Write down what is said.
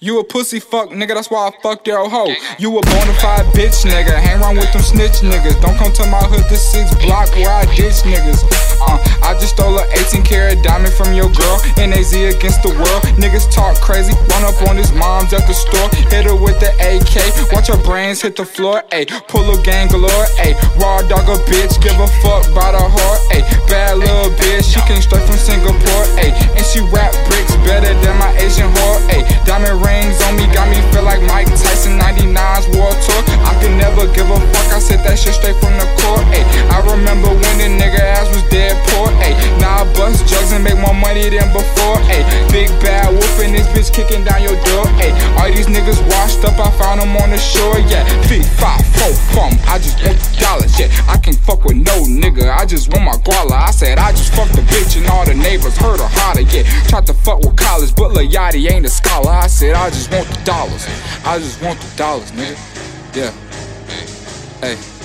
You a pussy fuck nigga, that's why I fucked your hoe. You a bona fide bitch nigga, hang around with them snitch niggas. Don't come to my hood, the six block where I ditch niggas. Uh, I just stole a 18 karat diamond from your girl. NAZ against the world. Niggas talk crazy, run up on his moms at the store. Hit her with the AK, watch her brains hit the floor. Ayy, pull a gang galore. Ayy, raw dog a bitch, give a fuck by the heart. Ayy, bad little bitch, she came straight from Singapore. Ayy, that shit straight from the court. Ayy, I remember when the nigga ass was dead poor. Ayy, now I bust drugs and make more money than before. Ayy, big bad wolf and this bitch kicking down your door. Ayy, all these niggas washed up, I found them on the shore. Yeah, three, five, four, from. I just want the dollars. Yeah, I can't fuck with no nigga. I just want my guala. I said I just fucked the bitch and all the neighbors heard her holler. Yeah, tried to fuck with college, but Lil Yachty ain't a scholar. I said I just want the dollars. I just want the dollars, nigga. Yeah. Hey.